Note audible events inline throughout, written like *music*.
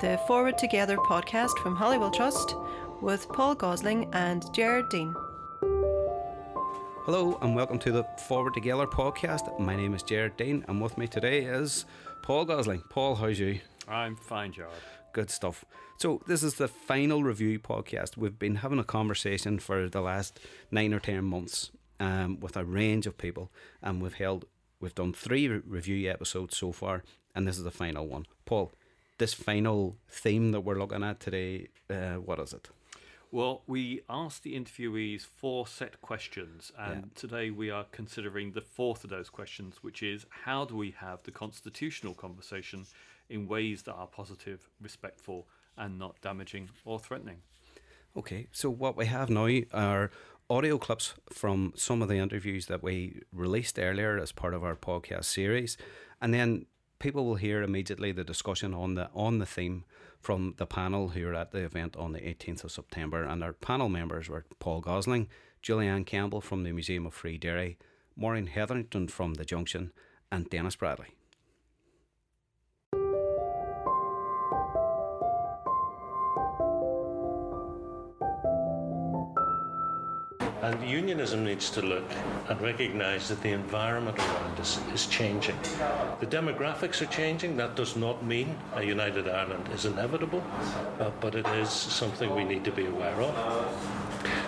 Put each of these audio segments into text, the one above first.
the Forward Together podcast from Holywell Trust with Paul Gosling and Jared Dean. Hello and welcome to the Forward Together podcast. My name is Jared Dean and with me today is Paul Gosling. Paul, how's you? I'm fine, Jared. Good stuff. So this is the final review podcast. We've been having a conversation for the last nine or ten months um, with a range of people, and we've held we've done three re- review episodes so far, and this is the final one. Paul, this final theme that we're looking at today, uh, what is it? Well, we asked the interviewees four set questions, and Yeah. today we are considering the fourth of those questions, which is how do we have the constitutional conversation in ways that are positive, respectful, and not damaging or threatening? Okay, so what we have now are audio clips from some of the interviews that we released earlier as part of our podcast series, and then people will hear immediately the discussion on the on the theme from the panel who are at the event on the 18th of September, and our panel members were Paul Gosling, Julianne Campbell from the Museum of Free Derry, Maureen Hetherington from the Junction, and Denis Bradley. And unionism needs to look and recognise that the environment around us is changing. The demographics are changing. That does not mean a united Ireland is inevitable, uh, but it is something we need to be aware of.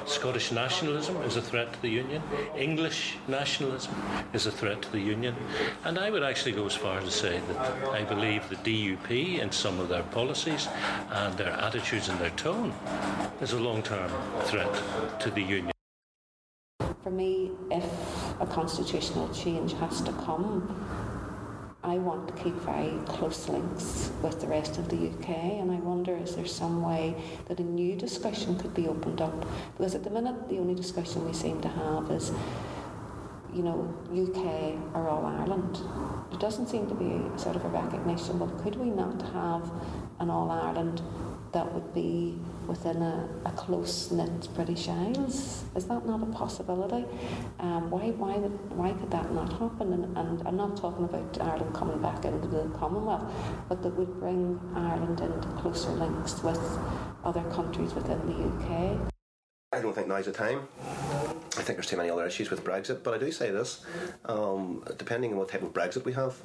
Scottish nationalism is a threat to the Union. English nationalism is a threat to the Union. And I would actually go as far as to say that I believe the DUP in some of their policies and their attitudes and their tone is a long term threat to the Union. For me, if a constitutional change has to come, I want to keep very close links with the rest of the UK, and I wonder is there some way that a new discussion could be opened up? Because at the minute, the only discussion we seem to have is, you know, UK or all Ireland. There doesn't seem to be sort of a recognition. Well, could we not have an all Ireland that would be within a, a close knit British Isles? Is that not a possibility? Um, why, why, why could that not happen? And, and I'm not talking about Ireland coming back into the Commonwealth, but that would bring Ireland into closer links with other countries within the UK. I don't think now's the time. I think there's too many other issues with Brexit, but I do say this: um, depending on what type of Brexit we have,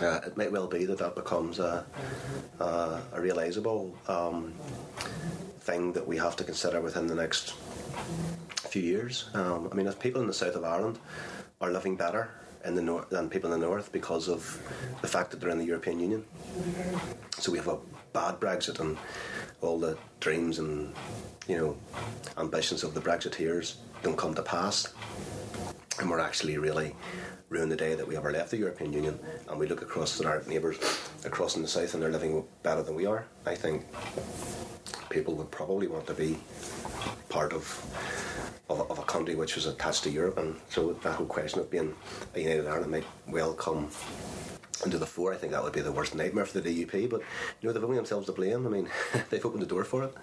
uh, it might well be that that becomes a, a, a realisable um, thing that we have to consider within the next few years. Um, I mean, if people in the south of Ireland are living better in the north than people in the north because of the fact that they're in the European Union, so we have a bad Brexit and all the dreams and you know ambitions of the Brexiteers don't come to pass, and we're actually really ruin the day that we ever left the European Union and we look across at our neighbours across in the south and they're living better than we are. I think people would probably want to be part of of, of a country which was attached to Europe, and so that whole question of being a united Ireland might well come into the fore. I think that would be the worst nightmare for the DUP, but you know they've only themselves to blame. I mean, *laughs* they've opened the door for it.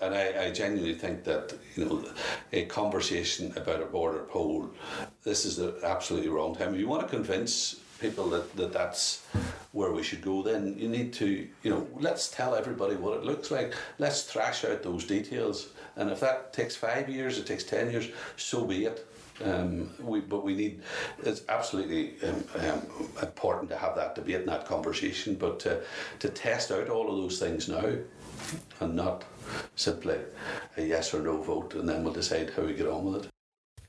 And I, I genuinely think that you know a conversation about a border poll, this is the absolutely wrong time. If you want to convince people that, that that's where we should go, then you need to you know let's tell everybody what it looks like. Let's thrash out those details, and if that takes five years, it takes ten years, so be it. Um, we, but we need it's absolutely um, um, important to have that debate and that conversation, but to, to test out all of those things now and not simply a yes or no vote, and then we'll decide how we get on with it.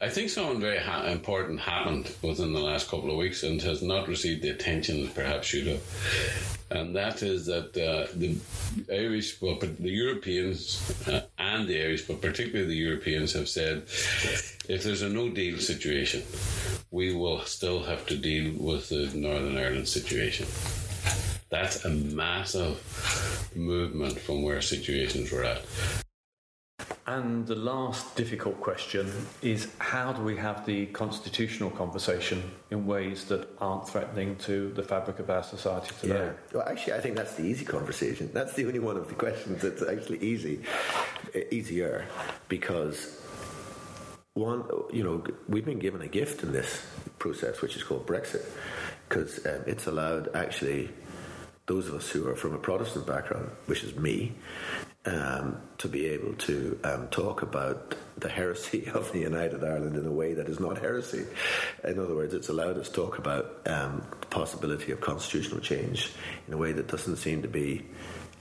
I think something very ha- important happened within the last couple of weeks and has not received the attention it perhaps should have. And that is that uh, the Irish, well, the Europeans uh, and the Irish, but particularly the Europeans, have said if there's a no deal situation, we will still have to deal with the Northern Ireland situation. That's a massive movement from where situations were at. And the last difficult question is how do we have the constitutional conversation in ways that aren't threatening to the fabric of our society today? Well, actually, I think that's the easy conversation. That's the only one of the questions that's actually easy, e- easier, because one, you know, we've been given a gift in this process, which is called Brexit, because um, it's allowed actually those of us who are from a Protestant background, which is me, um, to be able to um, talk about the heresy *laughs* of the United Ireland in a way that is not heresy. In other words, it's allowed us to talk about um, the possibility of constitutional change in a way that doesn't seem to be,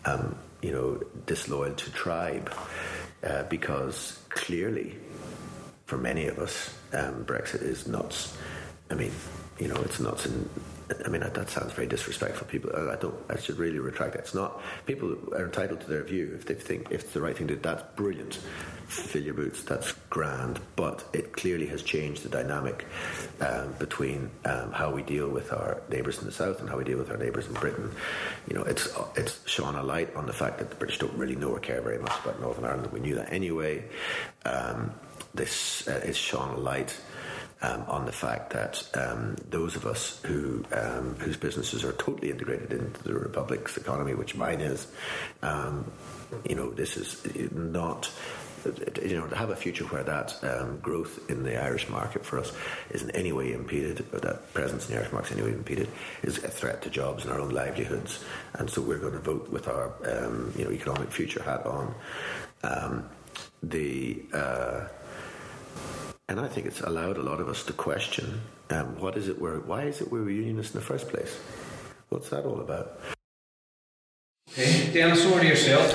um, you know, disloyal to tribe, uh, because clearly, for many of us, um, Brexit is nuts. I mean, you know, it's nuts and I mean, that, sounds very disrespectful. People, I don't. I should really retract that. It's not. People are entitled to their view. If they think if it's the right thing to do, that's brilliant. Fill your boots. That's grand. But it clearly has changed the dynamic um, between um, how we deal with our neighbours in the south and how we deal with our neighbours in Britain. You know, it's it's shone a light on the fact that the British don't really know or care very much about Northern Ireland. We knew that anyway. Um, this uh, is shone a light um, on the fact that um, those of us who um, whose businesses are totally integrated into the republic's economy, which mine is, um, you know, this is not. You know, to have a future where that um, growth in the Irish market for us is in any way impeded, or that presence in the Irish market is in any way impeded, is a threat to jobs and our own livelihoods. And so we're going to vote with our, um, you know, economic future hat on. the uh, and I think it's allowed a lot of us to question um, what is it we're, why is it we're unionists in the first place? What's that all about? Okay, Denis, over to yourself.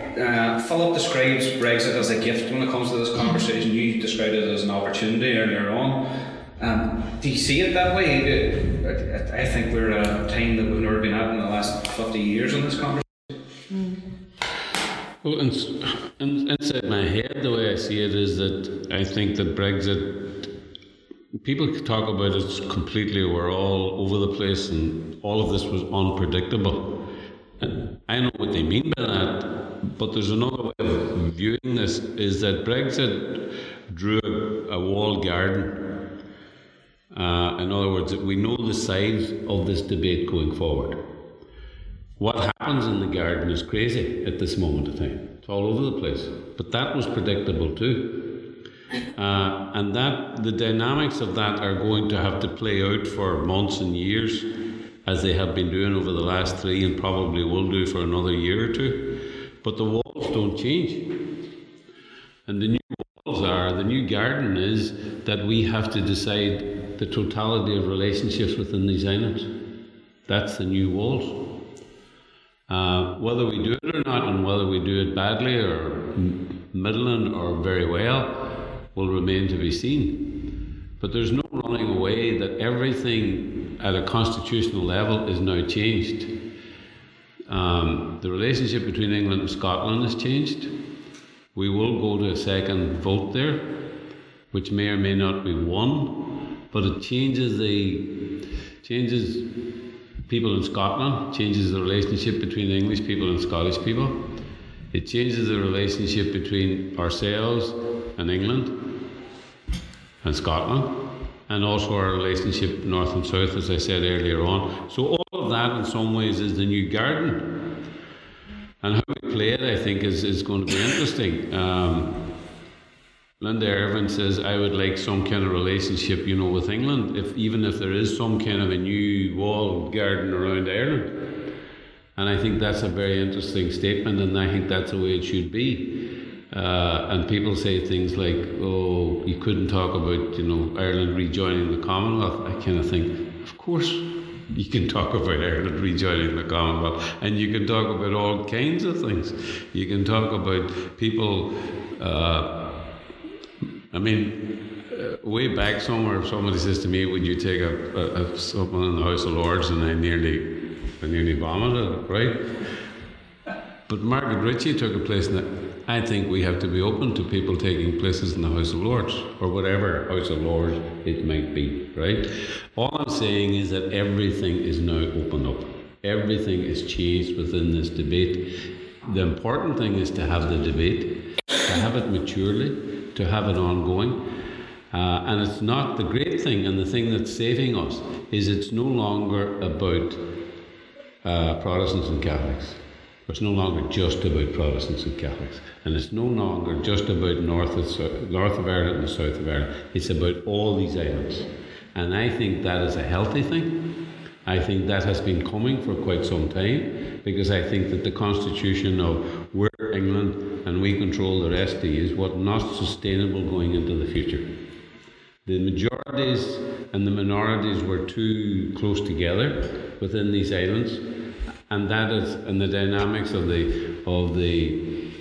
Uh, Philip describes Brexit as a gift when it comes to this conversation. You described it as an opportunity earlier on. Um, do you see it that way? I think we're at a time that we've never been at in the last 50 years on this conversation. Well, in, in, inside my head, the way I see it is that I think that Brexit, people talk about it completely, we're all over the place and all of this was unpredictable. And I know what they mean by that, but there's another way of viewing this is that Brexit drew a, a walled garden. Uh, in other words, we know the size of this debate going forward. What happens in the garden is crazy at this moment of time. It's all over the place. But that was predictable too. Uh, and that the dynamics of that are going to have to play out for months and years, as they have been doing over the last three and probably will do for another year or two. But the walls don't change. And the new walls are, the new garden is that we have to decide the totality of relationships within these islands. That's the new walls. Uh, whether we do it or not, and whether we do it badly or middling or very well, will remain to be seen. But there's no running away that everything at a constitutional level is now changed. Um, the relationship between England and Scotland has changed. We will go to a second vote there, which may or may not be won, but it changes the changes people in Scotland, changes the relationship between English people and Scottish people. It changes the relationship between ourselves and England and Scotland, and also our relationship north and south, as I said earlier on. So, all of that in some ways is the new garden. And how we play it, I think, is, is going to be interesting. Um, Linda Irvine says, I would like some kind of relationship, you know, with England, if even if there is some kind of a new walled garden around Ireland. And I think that's a very interesting statement, and I think that's the way it should be. Uh, and people say things like, oh, you couldn't talk about, you know, Ireland rejoining the Commonwealth. I kind of think, of course, you can talk about Ireland rejoining the Commonwealth, and you can talk about all kinds of things. You can talk about people. Uh, I mean, uh, way back somewhere, somebody says to me, "Would you take a, a, a in the House of Lords?" And I nearly, I nearly vomited, right? But Margaret Ritchie took a place in that. I think we have to be open to people taking places in the House of Lords or whatever House of Lords it might be, right? All I'm saying is that everything is now open up. Everything is changed within this debate. The important thing is to have the debate, to have it maturely, to have it ongoing. Uh, and it's not the great thing, and the thing that's saving us is it's no longer about uh, Protestants and Catholics. It's no longer just about Protestants and Catholics, and it's no longer just about north of, north of Ireland and south of Ireland. It's about all these islands, and I think that is a healthy thing. I think that has been coming for quite some time because I think that the constitution of we're England and we control the rest is what not sustainable going into the future. The majorities and the minorities were too close together within these islands, and that is and the dynamics of the of the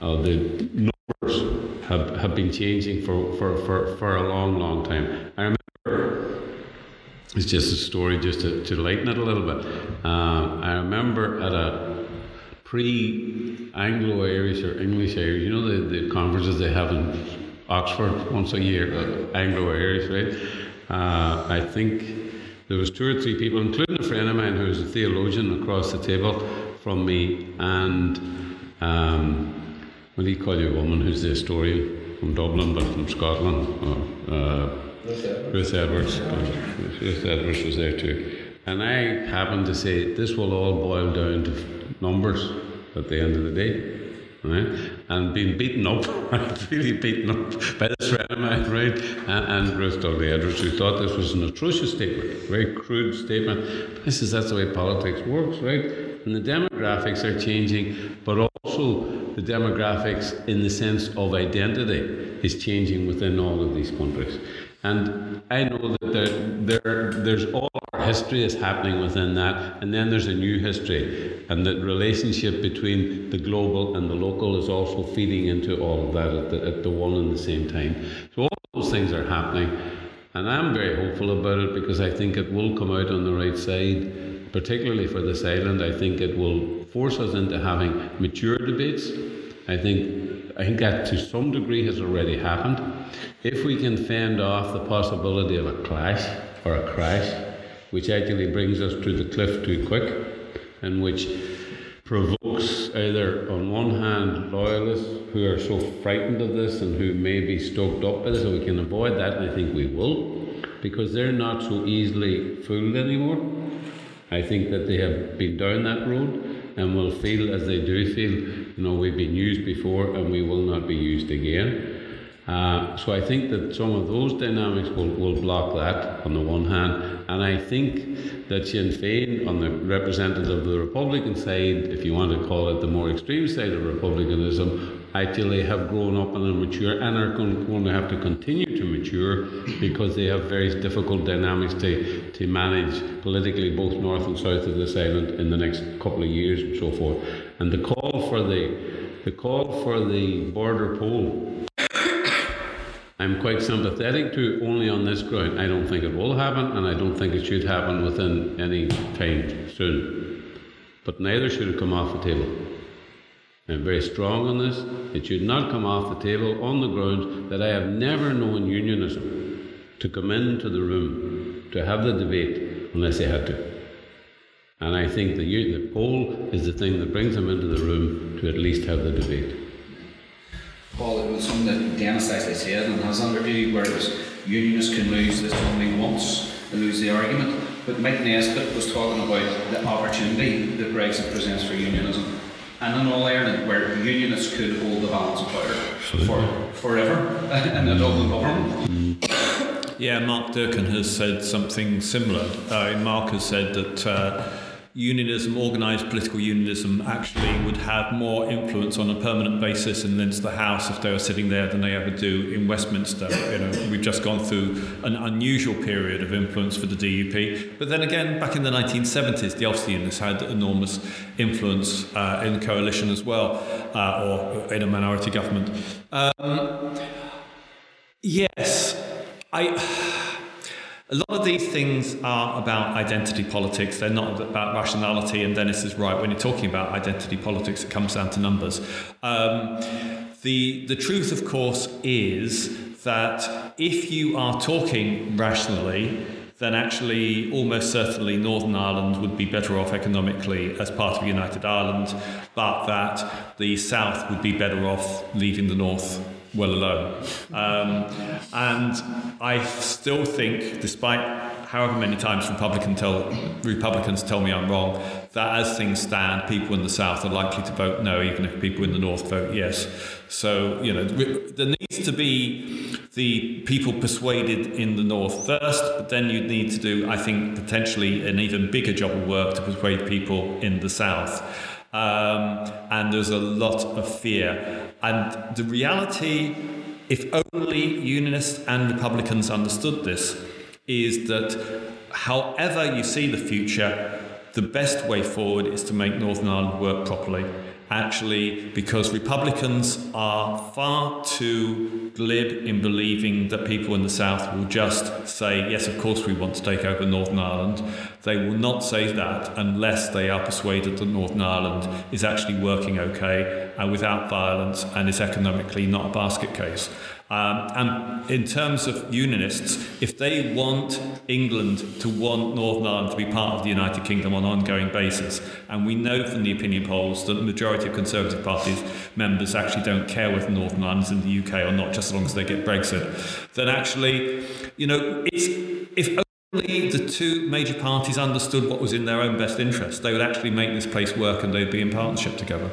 of the numbers have, have been changing for, for, for, for a long, long time. I remember it's just a story just to, to lighten it a little bit. Uh, I remember at a pre Anglo Irish or English Irish, you know, the, the conferences they have in Oxford once a year, uh, Anglo Irish, right? Uh, I think there was two or three people, including a friend of mine who was a theologian across the table from me, and um, what do you call your woman who's the historian from Dublin but from Scotland? Uh, Ruth Edwards. Ruth Edwards was there too. And I happened to say, this will all boil down to numbers at the end of the day. Right? And being beaten up, *laughs* really beaten up by this friend of mine, right? And, and Ruth Dudley Edwards, who thought this was an atrocious statement, very crude statement. This is that's the way politics works, right? And the demographics are changing, but also the demographics in the sense of identity is changing within all of these countries. And I know that there, there, there's all history is happening within that, and then there's a new history, and the relationship between the global and the local is also feeding into all of that at the, at the one and the same time. So all those things are happening, and I'm very hopeful about it because I think it will come out on the right side, particularly for this island. I think it will force us into having mature debates. I think I think that to some degree has already happened. If we can fend off the possibility of a clash or a crash, which actually brings us to the cliff too quick, and which provokes either, on one hand, loyalists who are so frightened of this and who may be stoked up by this, so we can avoid that, and I think we will, because they're not so easily fooled anymore. I think that they have been down that road and will feel as they do feel, you know, we've been used before and we will not be used again. Uh, so I think that some of those dynamics will, will block that on the one hand, and I think that Sinn Féin, on the representative of the Republican side, if you want to call it the more extreme side of republicanism, actually have grown up and are mature and are going to have to continue to mature because they have very difficult dynamics to, to manage politically both north and south of this island in the next couple of years and so forth. And the call for the the call for the border poll I'm quite sympathetic to only on this ground. I don't think it will happen, and I don't think it should happen within any time soon. But neither should it come off the table. I'm very strong on this. It should not come off the table on the ground that I have never known unionism to come into the room to have the debate unless they had to. And I think the, the poll is the thing that brings them into the room to at least have the debate. Paul, it was something that Denis actually said in his interview where it was unionists can lose this only once, they lose the argument. But Mike Nesbitt was talking about the opportunity that Brexit presents for unionism. And in all Ireland, where unionists could hold the balance of power for forever *laughs* in the Dublin government. Yeah, Mark Durkan has said something similar. Uh, Mark has said that uh, unionism, organised political unionism, actually would have more influence on a permanent basis in Leinster House if they were sitting there than they ever do in Westminster. You know, we've just gone through an unusual period of influence for the DUP. But then again, back in the 1970s, the Ulster Unionists had enormous influence uh, in coalition as well, uh, or in a minority government. Um, yes, I. A lot of these things are about identity politics. They're not about rationality. And Denis is right. When you're talking about identity politics, it comes down to numbers. Um, the, the truth, of course, is that if you are talking rationally, then actually almost certainly Northern Ireland would be better off economically as part of United Ireland, but that the South would be better off leaving the North well alone. Um, and I still think, despite however many times Republican tell, Republicans tell me I'm wrong, that as things stand, people in the South are likely to vote no, even if people in the North vote yes. So, you know, there needs to be the people persuaded in the north first, but then you'd need to do, I think, potentially an even bigger job of work to persuade people in the south. Um, and there's a lot of fear. And the reality, if only Unionists and Republicans understood this, is that however you see the future, the best way forward is to make Northern Ireland work properly actually because Republicans are far too glib in believing that people in the South will just say, yes, of course we want to take over Northern Ireland. They will not say that unless they are persuaded that Northern Ireland is actually working okay and without violence and is economically not a basket case. Um, and in terms of unionists, if they want England to want Northern Ireland to be part of the United Kingdom on an ongoing basis, and we know from the opinion polls that the majority of Conservative Party members actually don't care whether Northern Ireland is in the UK or not, just as long as they get Brexit, then actually, you know, it's if only the two major parties understood what was in their own best interest, they would actually make this place work and they'd be in partnership together.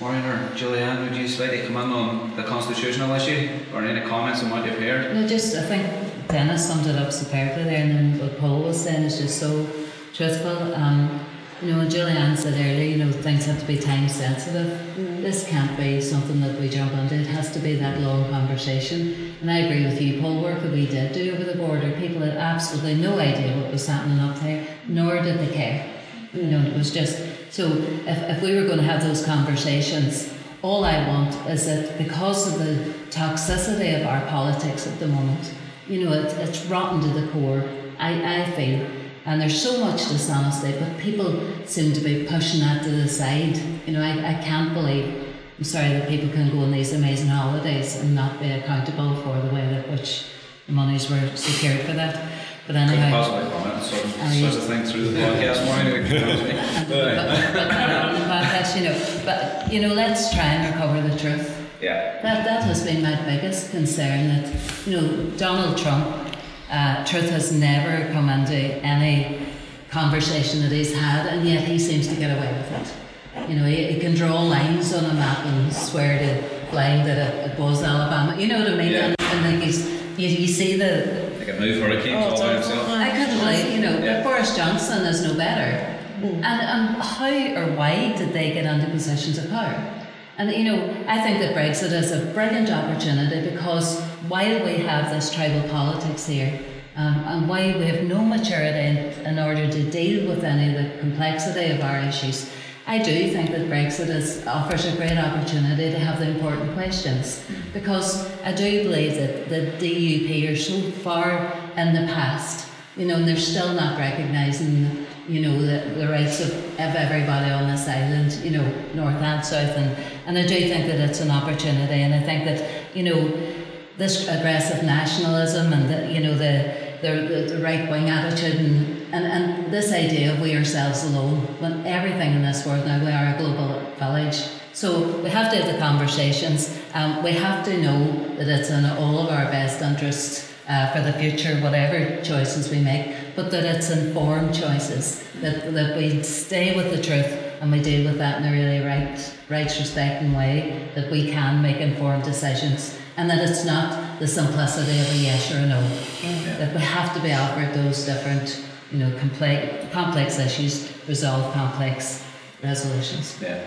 Maureen or Julianne, would you like to come in on the constitutional issue or any comments on what you've heard? No, just I think Denis summed it up superbly there, and then what Paul was saying is just so truthful. Um, you know, Julianne said earlier, you know, things have to be time sensitive. Mm. This can't be something that we jump into. It has to be that long conversation. And I agree with you, Paul. Work that we did do over the border, people had absolutely no idea what was happening up there, nor did they care. You know, it was just so if, if we were going to have those conversations, all I want is that because of the toxicity of our politics at the moment, you know, it, it's rotten to the core. I, I feel, and there's so much dishonesty, but people seem to be pushing that to the side. You know, I, I can't believe. I'm sorry that people can go on these amazing holidays and not be accountable for the way that which the monies were secured for that. But anyhow, possibly comment sort of, sort of thing through the podcast morning. *laughs* but, but, on the podcast, you know, but you know, let's try and recover the truth. Yeah. That that has been my biggest concern. That you know, Donald Trump, uh, truth has never come into any conversation that he's had, and yet he seems to get away with it. You know, he, he can draw lines on a map and swear to flying that it, it was Alabama. You know what I mean? Yeah. And, and like he's, you, you see the like a move hurricane oh, all by himself. I couldn't believe, you know, yeah. Boris Johnson is no better. Mm. And, and how or why did they get into positions of power? And you know, I think that Brexit is a brilliant opportunity because while we have this tribal politics here, um, and while we have no maturity in, in order to deal with any of the complexity of our issues, I do think that Brexit offers a great opportunity to have the important questions because I do believe that the DUP are so far in the past, you know, and they're still not recognising, you know, the, the rights of, of everybody on this island, you know, north and south, and, and I do think that it's an opportunity, and I think that, you know, this aggressive nationalism and the, you know the, the, the right wing attitude and, and, and this idea of we ourselves alone, when everything in this world now, we are a global village. So we have to have the conversations. Um, we have to know that it's in all of our best interests uh, for the future, whatever choices we make, but that it's informed choices, that, that we stay with the truth and we deal with that in a really right, rights respecting way, that we can make informed decisions, and that it's not the simplicity of a yes or a no. Yeah. That we have to be offered those different, you know, complex, complex issues, resolve complex resolutions. Yeah.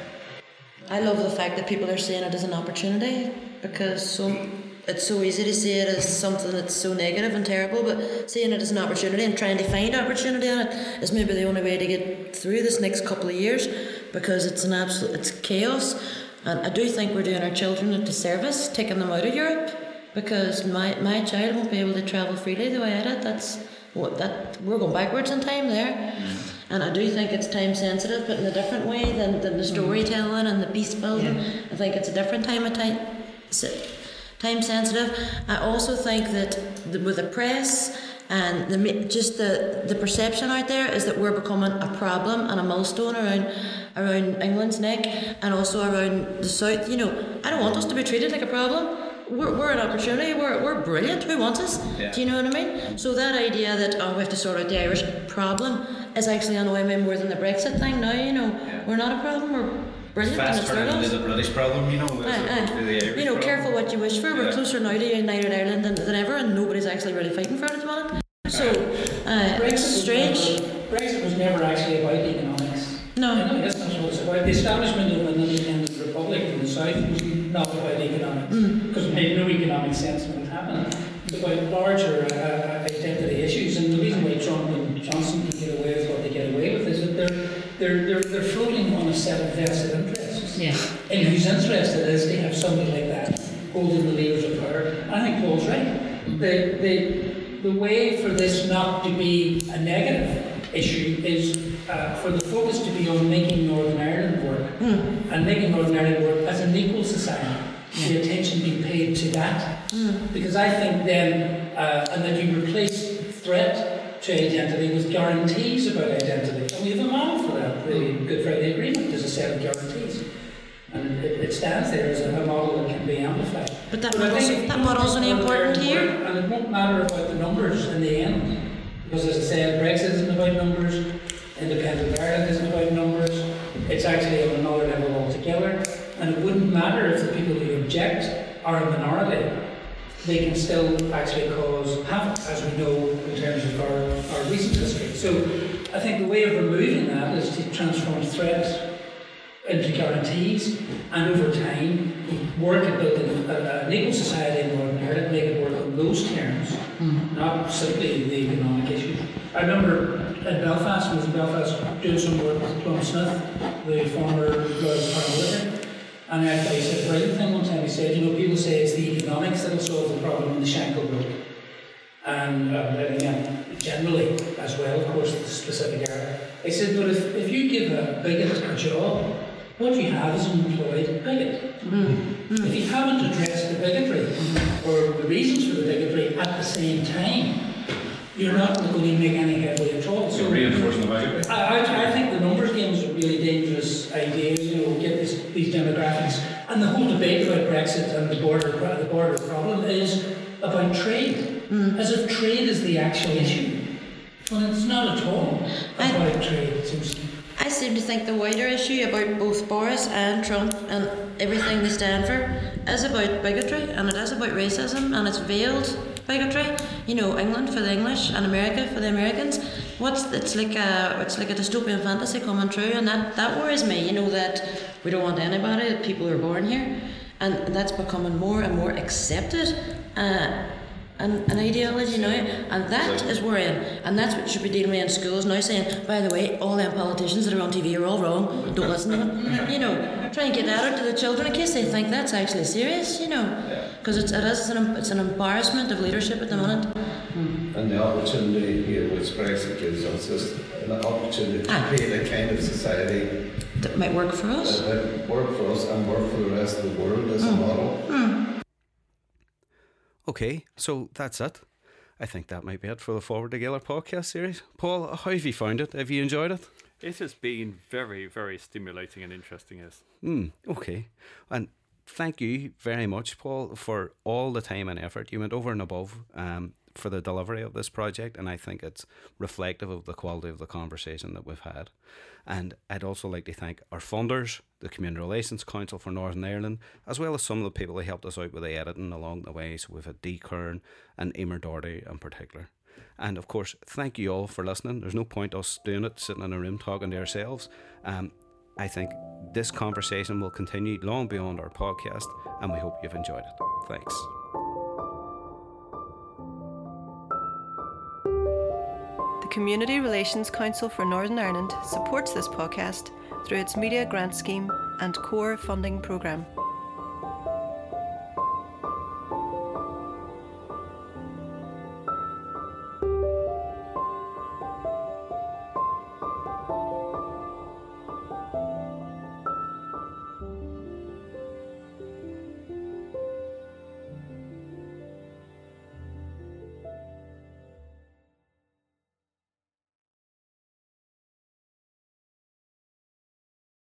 I love the fact that people are seeing it as an opportunity because so it's so easy to see it as something that's so negative and terrible, but seeing it as an opportunity and trying to find opportunity in it is maybe the only way to get through this next couple of years because it's an absolute it's chaos. And I do think we're doing our children a disservice taking them out of Europe because my, my child won't be able to travel freely the way I did. That's what that we're going backwards in time there. Mm. And I do think it's time sensitive, but in a different way than, than the storytelling and the beast building. Yeah. I think it's a different time of time time sensitive. I also think that the, with the press and the, just the, the perception out there is that we're becoming a problem and a millstone around around England's neck and also around the south. You know, I don't want us to be treated like a problem. We're, we're an opportunity. We're, we're brilliant. Who wants us? Yeah. Do you know what I mean? So that idea that oh we have to sort out the Irish problem is actually annoying me more than the Brexit thing. Now you know yeah. we're not a problem. We're brilliant. Fast turning into the British problem. You know. Aye, aye. You know, careful what you wish for. We're closer now to United Ireland than, than ever, and nobody's actually really fighting for it at the moment. So uh, it's strange. Brexit was never actually about economics. No. You know, that's not what it's about. The establishment of an independent republic in the south was not about economics because made no economic sense when it happened. It's about larger uh, identity issues, and the reason why Trump and Johnson can get away with what they get away with is that they're they're they're, they're floating on a set of vested interests. Yeah. And whose interest it is to have somebody like that holding the levers of power. I think Paul's right. The, the, the way for this not to be a negative issue is uh, for the focus to be on making Northern Ireland work and making Northern Ireland work as an equal society. The attention being paid to that. Because I think then, uh, and then you replace threat to identity with guarantees about identity. And we have a model for that. The Good Friday Agreement is a set of guarantees. And it, it stands there as a model that can be amplified. But that I model's- that model's only important here. And it won't matter about the numbers in the end. Because as I said, Brexit isn't about numbers, independent Ireland isn't about numbers, it's actually on another level altogether. And it wouldn't matter if the people who object are a minority, they can still actually cause havoc, as we know in terms of our, our recent history. So I think the way of removing that is to transform threats into guarantees, and over time, work at building a, an equal society in Northern Ireland, make it work on those terms, mm-hmm. not simply the economic issues. I remember at Belfast, I was in Belfast doing some work with Plum Smith, the former Lord Parliament, and I thought said a brilliant thing one time. He said, you know, people say it's the economics that'll solve the problem in the Shankill Road. And uh, and again, generally as well, of course, the specific area. He said, but if, if you give a bigot a job, what you have is an employed bigot. If you haven't addressed the bigotry or the reasons for the bigotry at the same time, you're not going to make any headway at all. So reinforcing the bigotry. I, I, I think the numbers these demographics, and the whole debate about Brexit and the border the border problem is about trade, mm. as if trade is the actual issue. Well, it's not at all about trade. It seems to me. I seem to think the wider issue about both Boris and Trump and everything they stand for is about bigotry and it is about racism and it's veiled bigotry. You know, England for the English and America for the Americans. What's it's like a it's like a dystopian fantasy coming true and that, that worries me, you know, that we don't want anybody, people are born here. And that's becoming more and more accepted. Uh, an, an ideology now, and that is worrying, and that's what should be dealing with in schools now. Saying, by the way, all them politicians that are on TV are all wrong. Don't *laughs* listen to them. You know, try and get that out to the children in case they think that's actually serious. You know, because it's it is an it's an embarrassment of leadership at the moment. And the opportunity here with Brexit gives us is an opportunity to Ah. create a kind of society That might work for us. that might work for us and work for the rest of the world as a model. Okay, so that's it. I think that might be it for the Forward Together podcast series. Paul, how have you found it? Have you enjoyed it? It has been very, very stimulating and interesting. Yes. Hmm, okay. And thank you very much, Paul, for all the time and effort. You went over and above um, for the delivery of this project, and I think it's reflective of the quality of the conversation that we've had. And I'd also like to thank our funders, the Community Relations Council for Northern Ireland, as well as some of the people who helped us out with the editing along the way. So we've had Kern and Emer Doherty in particular. And of course, thank you all for listening. There's no point us doing it sitting in a room talking to ourselves. Um, I think this conversation will continue long beyond our podcast, and we hope you've enjoyed it. Thanks. Community Relations Council for Northern Ireland supports this podcast through its media grant scheme and core funding programme.